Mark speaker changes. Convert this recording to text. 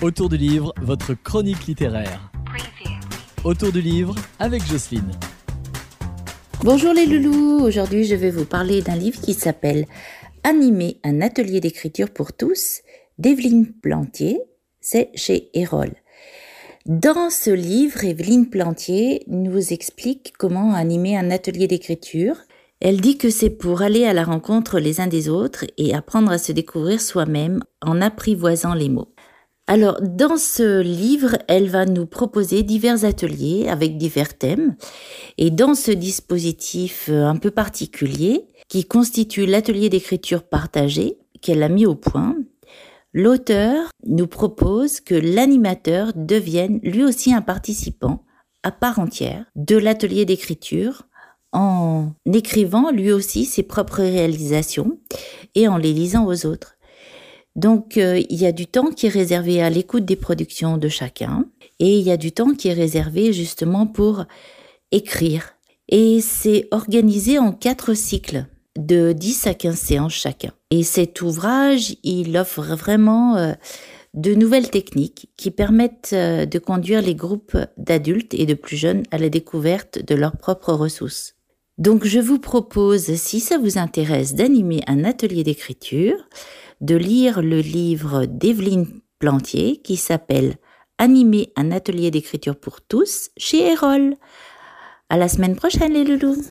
Speaker 1: Autour du livre, votre chronique littéraire. Autour du livre avec Jocelyne.
Speaker 2: Bonjour les loulous, aujourd'hui je vais vous parler d'un livre qui s'appelle Animer un atelier d'écriture pour tous d'Evelyne Plantier, c'est chez Erol. Dans ce livre, Evelyne Plantier nous explique comment animer un atelier d'écriture. Elle dit que c'est pour aller à la rencontre les uns des autres et apprendre à se découvrir soi-même en apprivoisant les mots. Alors, dans ce livre, elle va nous proposer divers ateliers avec divers thèmes. Et dans ce dispositif euh, un peu particulier, qui constitue l'atelier d'écriture partagé qu'elle a mis au point, l'auteur nous propose que l'animateur devienne lui aussi un participant à part entière de l'atelier d'écriture en écrivant lui aussi ses propres réalisations et en les lisant aux autres. Donc euh, il y a du temps qui est réservé à l'écoute des productions de chacun et il y a du temps qui est réservé justement pour écrire. Et c'est organisé en quatre cycles de 10 à 15 séances chacun. Et cet ouvrage, il offre vraiment euh, de nouvelles techniques qui permettent euh, de conduire les groupes d'adultes et de plus jeunes à la découverte de leurs propres ressources. Donc je vous propose, si ça vous intéresse, d'animer un atelier d'écriture de lire le livre d'Evelyne Plantier qui s'appelle Animer un atelier d'écriture pour tous chez Erol. À la semaine prochaine les loulous